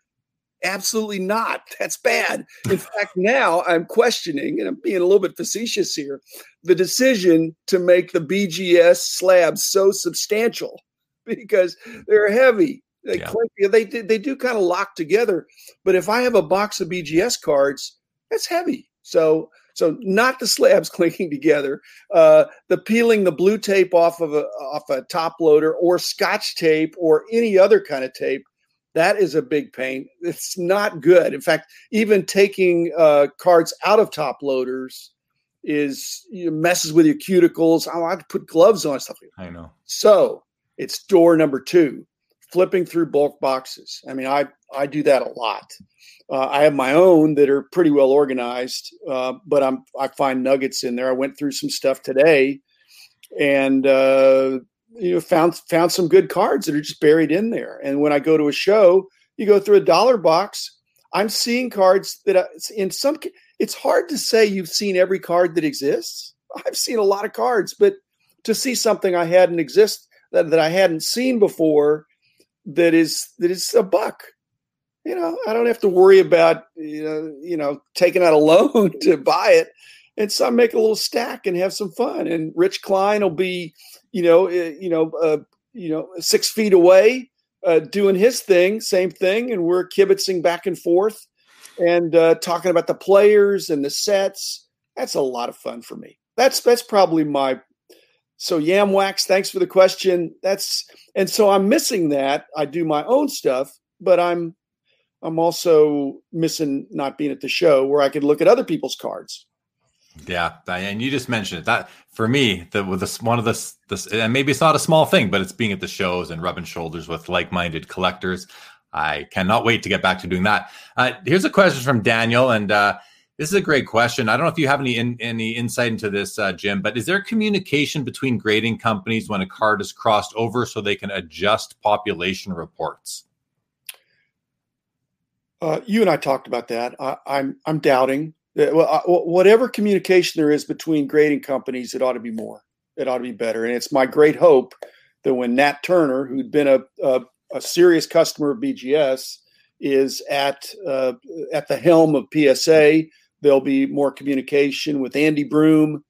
Absolutely not. That's bad. In fact, now I'm questioning, and I'm being a little bit facetious here, the decision to make the BGS slabs so substantial because they're heavy. They yeah. clink, they they do kind of lock together. But if I have a box of BGS cards, that's heavy. So so not the slabs clinking together, uh, the peeling the blue tape off of a off a top loader or scotch tape or any other kind of tape. That is a big pain. It's not good. In fact, even taking uh, cards out of top loaders is you know, messes with your cuticles. I like to put gloves on stuff. I know. So it's door number two, flipping through bulk boxes. I mean, I I do that a lot. Uh, I have my own that are pretty well organized, uh, but I'm I find nuggets in there. I went through some stuff today, and uh, you know found found some good cards that are just buried in there. And when I go to a show, you go through a dollar box. I'm seeing cards that I, in some. It's hard to say you've seen every card that exists. I've seen a lot of cards, but to see something I hadn't exist that, that I hadn't seen before that is that is a buck. You know, I don't have to worry about you know, you know taking out a loan to buy it. And so I make a little stack and have some fun. And Rich Klein will be, you know, uh, you know, uh, you know, six feet away, uh, doing his thing, same thing, and we're kibitzing back and forth and uh, talking about the players and the sets. That's a lot of fun for me. That's that's probably my so Yamwax, thanks for the question. That's and so I'm missing that. I do my own stuff, but I'm I'm also missing not being at the show where I could look at other people's cards. Yeah, and you just mentioned it. That for me, the with this one of the this, and maybe it's not a small thing, but it's being at the shows and rubbing shoulders with like-minded collectors. I cannot wait to get back to doing that. Uh, here's a question from Daniel, and uh, this is a great question. I don't know if you have any in, any insight into this, uh, Jim, but is there communication between grading companies when a card is crossed over so they can adjust population reports? Uh, you and I talked about that. I, am I'm, I'm doubting that, well, I, whatever communication there is between grading companies, it ought to be more. It ought to be better. And it's my great hope that when Nat Turner, who'd been a, a, a serious customer of BGS, is at uh, at the helm of PSA There'll be more communication with Andy Broome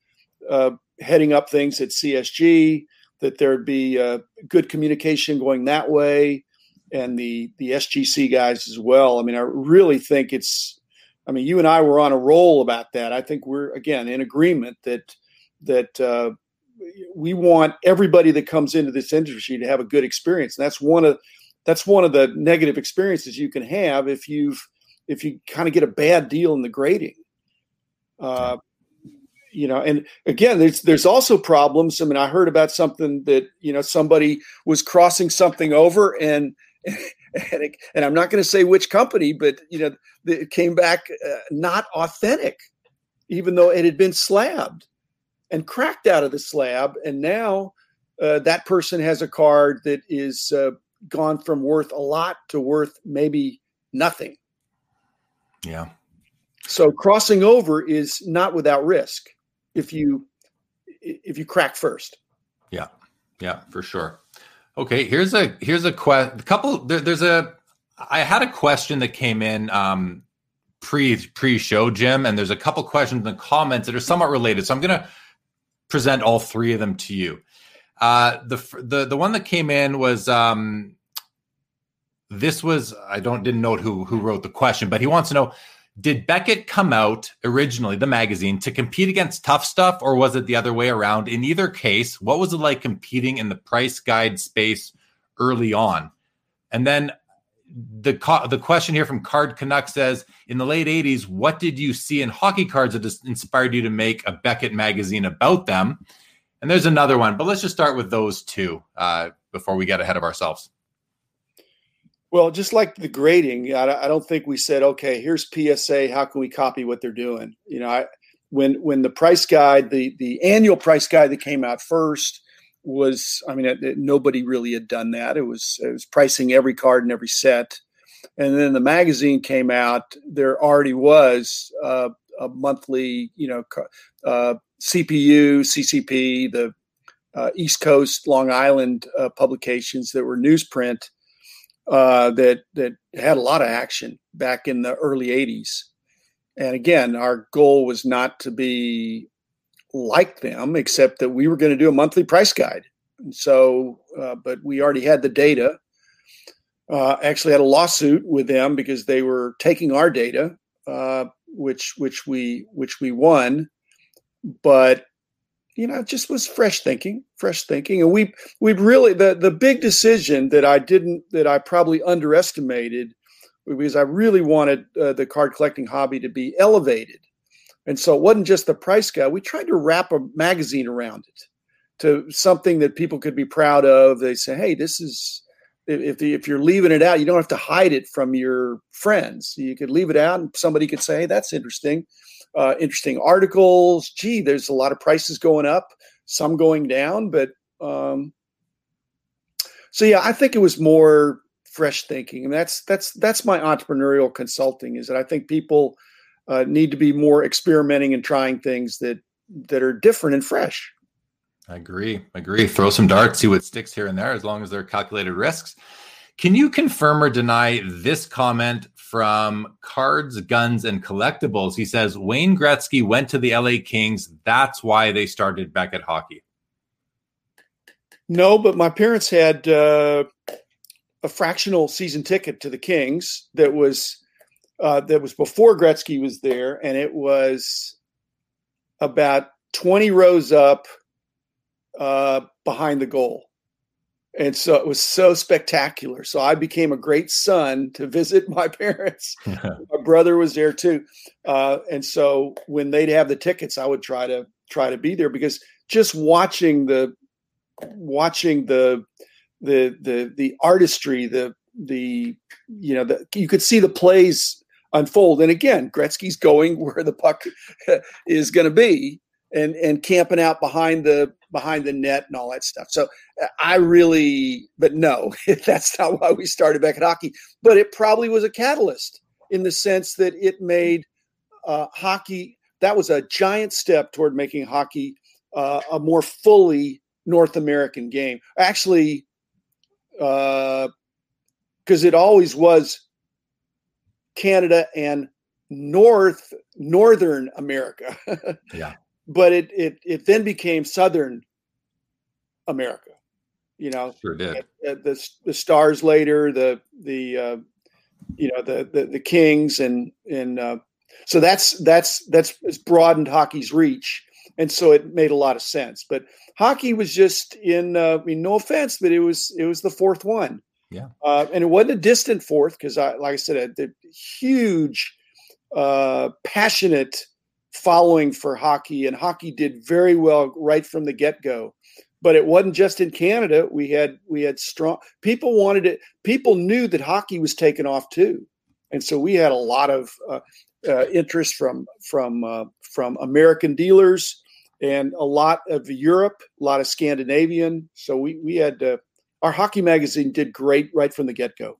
uh, heading up things at CSG. That there'd be uh, good communication going that way, and the the SGC guys as well. I mean, I really think it's. I mean, you and I were on a roll about that. I think we're again in agreement that that uh, we want everybody that comes into this industry to have a good experience. And that's one of that's one of the negative experiences you can have if you've if you kind of get a bad deal in the grading. Uh, you know, and again, there's there's also problems. I mean, I heard about something that you know somebody was crossing something over, and and, it, and I'm not going to say which company, but you know, it came back uh, not authentic, even though it had been slabbed and cracked out of the slab, and now uh, that person has a card that is uh, gone from worth a lot to worth maybe nothing. Yeah. So crossing over is not without risk if you if you crack first. Yeah. Yeah, for sure. Okay, here's a here's a question. couple there, there's a I had a question that came in um pre pre show Jim and there's a couple questions in the comments that are somewhat related. So I'm going to present all three of them to you. Uh the the the one that came in was um this was I don't didn't note who who wrote the question, but he wants to know did Beckett come out originally, the magazine, to compete against Tuff Stuff, or was it the other way around? In either case, what was it like competing in the price guide space early on? And then the the question here from Card Canuck says, in the late '80s, what did you see in hockey cards that inspired you to make a Beckett magazine about them? And there's another one, but let's just start with those two uh, before we get ahead of ourselves. Well, just like the grading, I, don't think we said, okay, here's PSA. How can we copy what they're doing? You know, I, when when the price guide, the the annual price guide that came out first was, I mean, it, it, nobody really had done that. It was it was pricing every card and every set, and then the magazine came out. There already was uh, a monthly, you know, uh, CPU, CCP, the uh, East Coast, Long Island uh, publications that were newsprint uh, that that had a lot of action back in the early '80s. And again, our goal was not to be like them, except that we were going to do a monthly price guide. And so, uh, but we already had the data. Uh, actually, had a lawsuit with them because they were taking our data, uh, which which we which we won. But you know, it just was fresh thinking, fresh thinking, and we we really the the big decision that I didn't that I probably underestimated because I really wanted uh, the card collecting hobby to be elevated and so it wasn't just the price guy. We tried to wrap a magazine around it to something that people could be proud of. They say, hey, this is if if you're leaving it out, you don't have to hide it from your friends. You could leave it out, and somebody could say, hey, that's interesting. Uh, interesting articles. Gee, there's a lot of prices going up, some going down, but um, so yeah, I think it was more fresh thinking, and that's that's that's my entrepreneurial consulting. Is that I think people uh, need to be more experimenting and trying things that that are different and fresh. I agree. I Agree. Throw some darts, see what sticks here and there, as long as they're calculated risks. Can you confirm or deny this comment from Cards, Guns, and Collectibles? He says Wayne Gretzky went to the LA Kings. That's why they started Beckett Hockey. No, but my parents had uh, a fractional season ticket to the Kings that was uh, that was before Gretzky was there, and it was about 20 rows up uh, behind the goal. And so it was so spectacular. So I became a great son to visit my parents. my brother was there too. Uh, and so when they'd have the tickets, I would try to try to be there because just watching the watching the the the the artistry, the the you know the you could see the plays unfold. And again, Gretzky's going where the puck is going to be and and camping out behind the behind the net and all that stuff. So I really, but no, that's not why we started Beckett hockey. But it probably was a catalyst in the sense that it made uh, hockey. That was a giant step toward making hockey uh, a more fully North American game. Actually, because uh, it always was Canada and North Northern America. yeah. But it it it then became Southern America. You know, sure did. The the stars later, the the uh, you know the, the the Kings and and uh, so that's that's that's it's broadened hockey's reach, and so it made a lot of sense. But hockey was just in. Uh, I mean, no offense, but it was it was the fourth one. Yeah. Uh, and it wasn't a distant fourth because, I, like I said, the huge, uh, passionate following for hockey, and hockey did very well right from the get go. But it wasn't just in Canada. We had we had strong people wanted it. People knew that hockey was taking off too, and so we had a lot of uh, uh interest from from uh, from American dealers and a lot of Europe, a lot of Scandinavian. So we we had our hockey magazine did great right from the get go.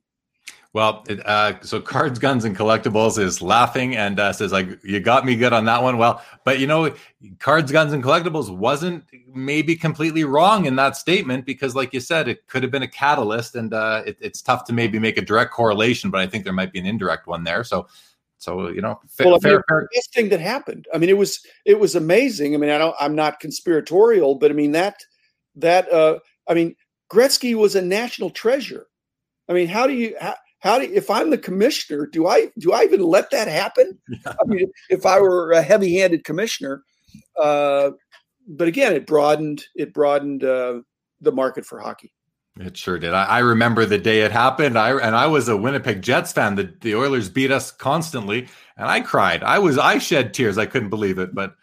Well, it, uh, so cards, guns, and collectibles is laughing and uh, says like, "You got me good on that one." Well, but you know, cards, guns, and collectibles wasn't maybe completely wrong in that statement because, like you said, it could have been a catalyst, and uh, it, it's tough to maybe make a direct correlation, but I think there might be an indirect one there. So, so you know, fa- well, fair, fair. This thing that happened. I mean, it was it was amazing. I mean, I don't, I'm not conspiratorial, but I mean that that uh, I mean Gretzky was a national treasure. I mean, how do you how, how do if I'm the commissioner, do I do I even let that happen? Yeah. I mean, if I were a heavy-handed commissioner, uh, but again, it broadened it broadened uh, the market for hockey. It sure did. I, I, remember the day it happened. I and I was a Winnipeg Jets fan. The the Oilers beat us constantly, and I cried. I was I shed tears. I couldn't believe it. But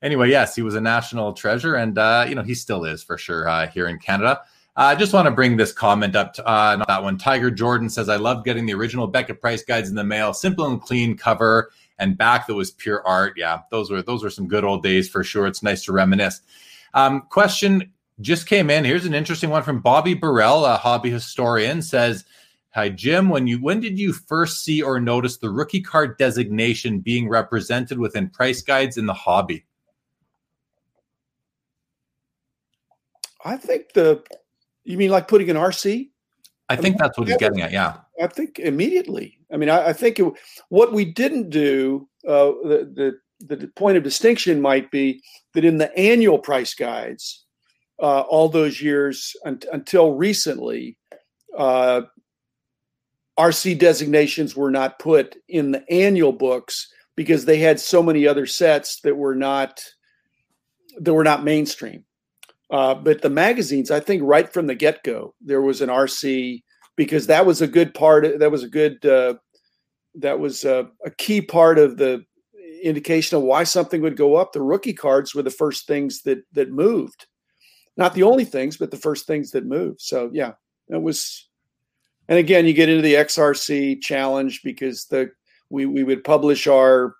anyway, yes, he was a national treasure, and uh, you know he still is for sure uh, here in Canada. I just want to bring this comment up. To, uh, that one. Tiger Jordan says, "I love getting the original Beckett Price guides in the mail. Simple and clean cover and back that was pure art. Yeah, those were those were some good old days for sure. It's nice to reminisce." Um, question just came in. Here's an interesting one from Bobby Burrell, a hobby historian, says, Hi Jim, when you when did you first see or notice the rookie card designation being represented within price guides in the hobby? I think the you mean like putting an RC? I, I think mean, that's what he's getting at. Yeah. I think immediately. I mean, I, I think it, what we didn't do, uh, the, the, the point of distinction might be that in the annual price guides, uh, all those years un- until recently, uh, RC designations were not put in the annual books because they had so many other sets that were not that were not mainstream. Uh, but the magazines, I think, right from the get go, there was an RC because that was a good part. That was a good. Uh, that was a, a, key part of the indication of why something would go up. The rookie cards were the first things that that moved, not the only things, but the first things that moved. So yeah, it was. And again, you get into the XRC challenge because the we we would publish our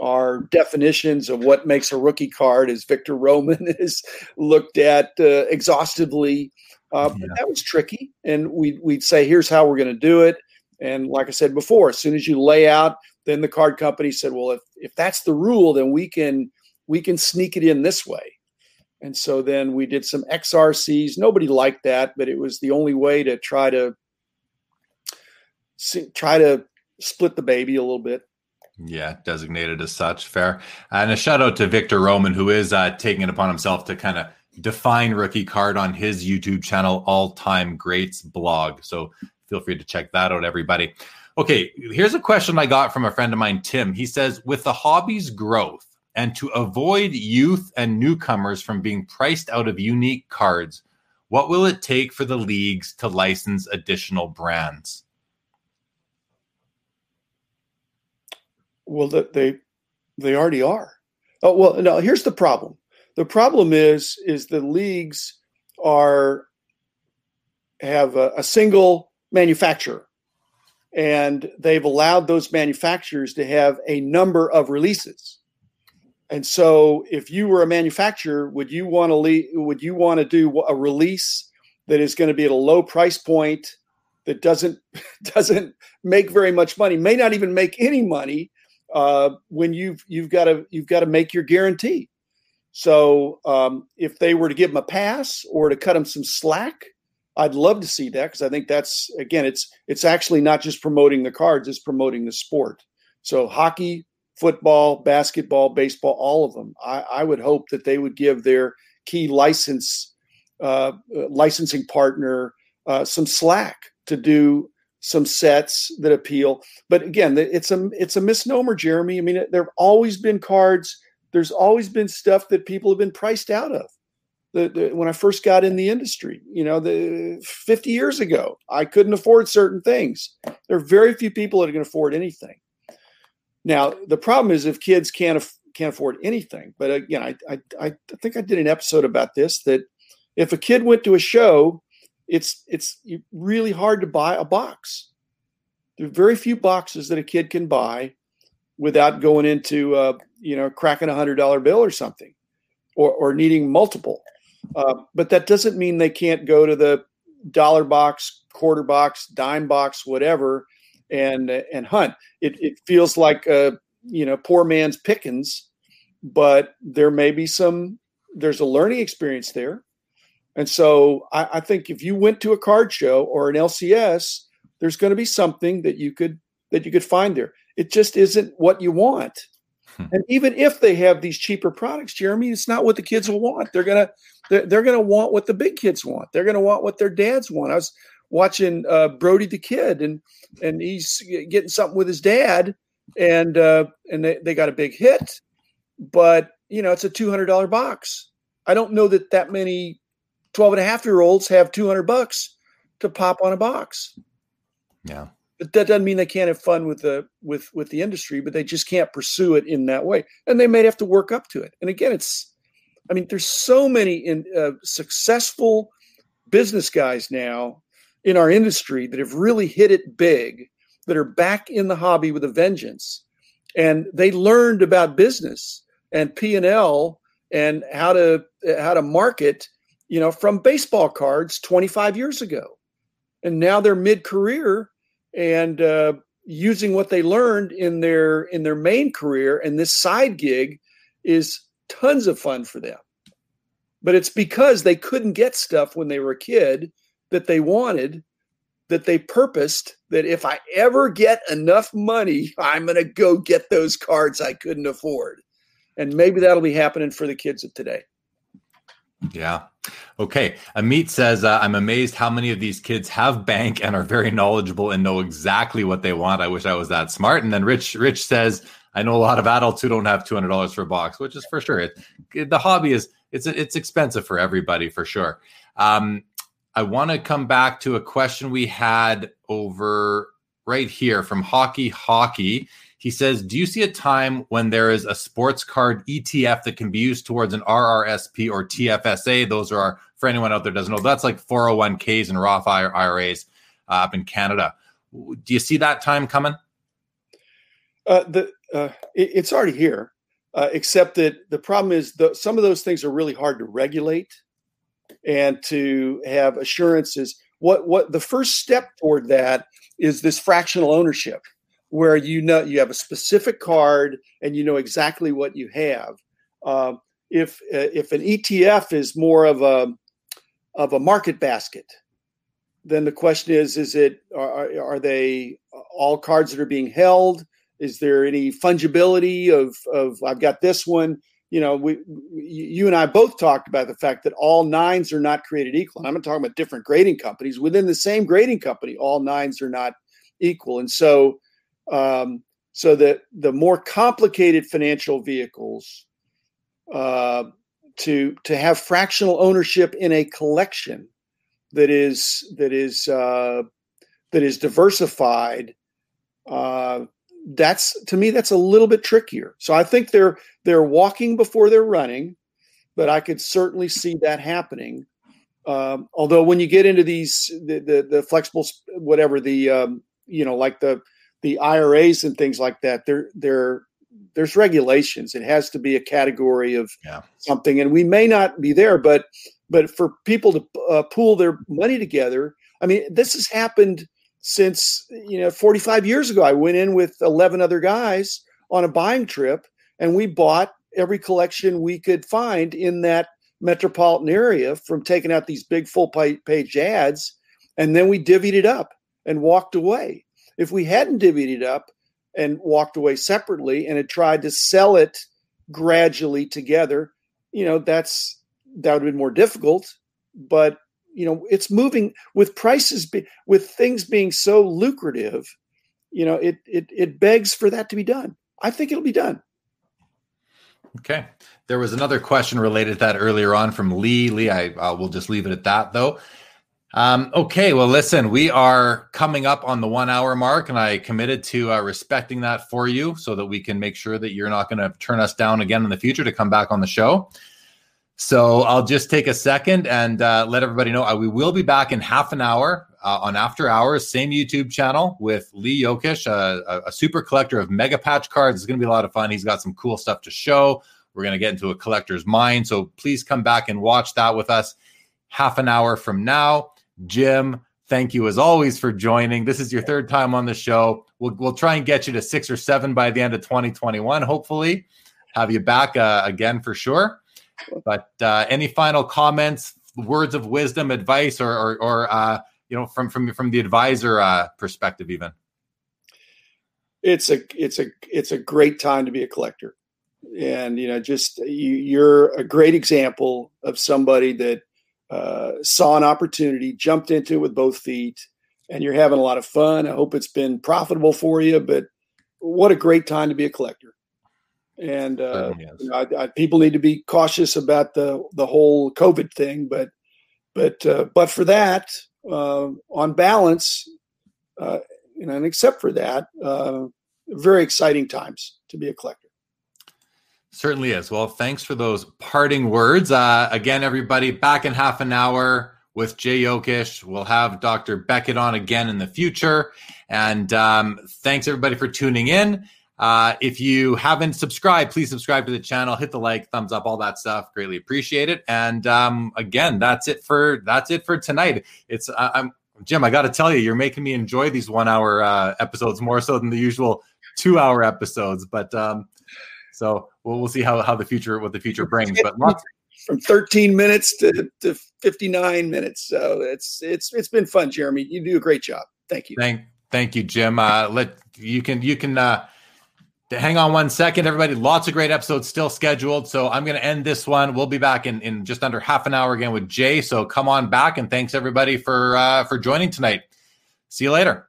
our definitions of what makes a rookie card, as Victor Roman has looked at uh, exhaustively. Uh, yeah. That was tricky, and we we'd say, "Here's how we're going to do it." And like I said before, as soon as you lay out, then the card company said, "Well, if if that's the rule, then we can we can sneak it in this way." And so then we did some XRCs. Nobody liked that, but it was the only way to try to see, try to split the baby a little bit. Yeah, designated as such. Fair. And a shout out to Victor Roman, who is uh, taking it upon himself to kind of define rookie card on his YouTube channel, All Time Greats blog. So feel free to check that out, everybody. Okay, here's a question I got from a friend of mine, Tim. He says, with the hobby's growth and to avoid youth and newcomers from being priced out of unique cards, what will it take for the leagues to license additional brands? Well, they they already are. Oh well, now Here's the problem. The problem is is the leagues are have a, a single manufacturer, and they've allowed those manufacturers to have a number of releases. And so, if you were a manufacturer, would you want to le- would you want to do a release that is going to be at a low price point that doesn't doesn't make very much money, may not even make any money, uh, when you've you've got to you've got to make your guarantee. So um, if they were to give him a pass or to cut him some slack, I'd love to see that because I think that's again it's it's actually not just promoting the cards, it's promoting the sport. So hockey, football, basketball, baseball, all of them. I, I would hope that they would give their key license uh, licensing partner uh, some slack to do some sets that appeal. But again, it's a it's a misnomer, Jeremy. I mean, there've always been cards. There's always been stuff that people have been priced out of. The, the, when I first got in the industry, you know, the 50 years ago, I couldn't afford certain things. There are very few people that can afford anything. Now, the problem is if kids can't af- can't afford anything. But again, I, I I think I did an episode about this that if a kid went to a show it's it's really hard to buy a box. There are very few boxes that a kid can buy without going into uh, you know cracking a hundred dollar bill or something, or or needing multiple. Uh, but that doesn't mean they can't go to the dollar box, quarter box, dime box, whatever, and and hunt. It it feels like a you know poor man's pickings, but there may be some. There's a learning experience there and so I, I, think if you went to a card show or an LCS, there's going to be something that you could that you could find there. It just isn't what you want. Hmm. And even if they have these cheaper products, Jeremy, it's not what the kids will want. They're gonna they're, they're gonna want what the big kids want. They're gonna want what their dads want. I was watching uh, Brody the Kid, and and he's getting something with his dad, and uh, and they, they got a big hit, but you know it's a two hundred dollar box. I don't know that that many 12 and a half year olds have 200 bucks to pop on a box. Yeah. But that doesn't mean they can't have fun with the with with the industry, but they just can't pursue it in that way, and they may have to work up to it. And again, it's, I mean, there's so many in, uh, successful business guys now in our industry that have really hit it big, that are back in the hobby with a vengeance, and they learned about business and P and L and how to how to market, you know, from baseball cards 25 years ago, and now they're mid career and uh, using what they learned in their in their main career and this side gig is tons of fun for them. But it's because they couldn't get stuff when they were a kid that they wanted that they purposed that if i ever get enough money i'm going to go get those cards i couldn't afford. And maybe that'll be happening for the kids of today yeah. Okay. Amit says, uh, I'm amazed how many of these kids have bank and are very knowledgeable and know exactly what they want. I wish I was that smart. And then Rich, Rich says, I know a lot of adults who don't have $200 for a box, which is for sure. It, it, the hobby is, it's, it's expensive for everybody for sure. Um, I want to come back to a question we had over right here from Hockey Hockey. He says, Do you see a time when there is a sports card ETF that can be used towards an RRSP or TFSA? Those are, our, for anyone out there doesn't know, that's like 401ks and Roth IRAs uh, up in Canada. Do you see that time coming? Uh, the uh, it, it's already here, uh, except that the problem is the, some of those things are really hard to regulate and to have assurances. What what the first step toward that is this fractional ownership where you know you have a specific card and you know exactly what you have. Uh, if if an ETF is more of a of a market basket, then the question is: Is it are, are they all cards that are being held? Is there any fungibility of of I've got this one? You know, we, you and I both talked about the fact that all nines are not created equal. And I'm not talking about different grading companies within the same grading company. All nines are not equal, and so um, so that the more complicated financial vehicles uh, to to have fractional ownership in a collection that is that is uh, that is diversified. Uh, that's to me that's a little bit trickier. So I think they're they're walking before they're running, but I could certainly see that happening. Um, although when you get into these the the, the flexible whatever the um, you know like the the IRAs and things like that, there there there's regulations. It has to be a category of yeah. something, and we may not be there, but but for people to uh, pool their money together, I mean, this has happened since you know 45 years ago. I went in with 11 other guys on a buying trip, and we bought every collection we could find in that metropolitan area from taking out these big full page ads, and then we divvied it up and walked away. If we hadn't divvied it up and walked away separately and had tried to sell it gradually together, you know, that's that would have been more difficult. But you know, it's moving with prices be, with things being so lucrative. You know, it it it begs for that to be done. I think it'll be done. Okay. There was another question related to that earlier on from Lee. Lee, I uh, will just leave it at that though. Um, okay, well, listen, we are coming up on the one hour mark, and I committed to uh, respecting that for you so that we can make sure that you're not going to turn us down again in the future to come back on the show. So I'll just take a second and uh, let everybody know uh, we will be back in half an hour uh, on After Hours, same YouTube channel with Lee Yokish, a, a super collector of mega patch cards. It's going to be a lot of fun. He's got some cool stuff to show. We're going to get into a collector's mind. So please come back and watch that with us half an hour from now. Jim, thank you as always for joining. This is your third time on the show. We'll, we'll try and get you to six or seven by the end of 2021, hopefully. Have you back uh, again for sure. But uh, any final comments, words of wisdom, advice, or, or, or uh, you know, from from from the advisor uh, perspective, even? It's a it's a it's a great time to be a collector, and you know, just you, you're a great example of somebody that uh, saw an opportunity, jumped into it with both feet, and you're having a lot of fun. I hope it's been profitable for you, but what a great time to be a collector. And uh, yes. you know, I, I, people need to be cautious about the the whole COVID thing, but but uh, but for that, uh, on balance, uh, you know, and except for that, uh, very exciting times to be a collector. Certainly is. Well, thanks for those parting words. Uh, again, everybody, back in half an hour with Jay Yokish. We'll have Dr. Beckett on again in the future. And um, thanks everybody for tuning in. Uh, if you haven't subscribed, please subscribe to the channel, hit the like, thumbs up, all that stuff. Greatly appreciate it. And um, again, that's it for that's it for tonight. It's uh, I'm Jim. I got to tell you, you're making me enjoy these one hour uh, episodes more so than the usual two hour episodes. But um, so we'll, we'll see how, how the future what the future brings. But lots from 13 minutes to, to 59 minutes. So it's it's it's been fun, Jeremy. You do a great job. Thank you. Thank thank you, Jim. Uh, let you can you can uh, hang on one second, everybody. Lots of great episodes still scheduled. So I'm going to end this one. We'll be back in in just under half an hour again with Jay. So come on back and thanks everybody for uh, for joining tonight. See you later.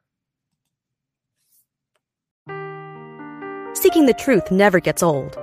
Seeking the truth never gets old.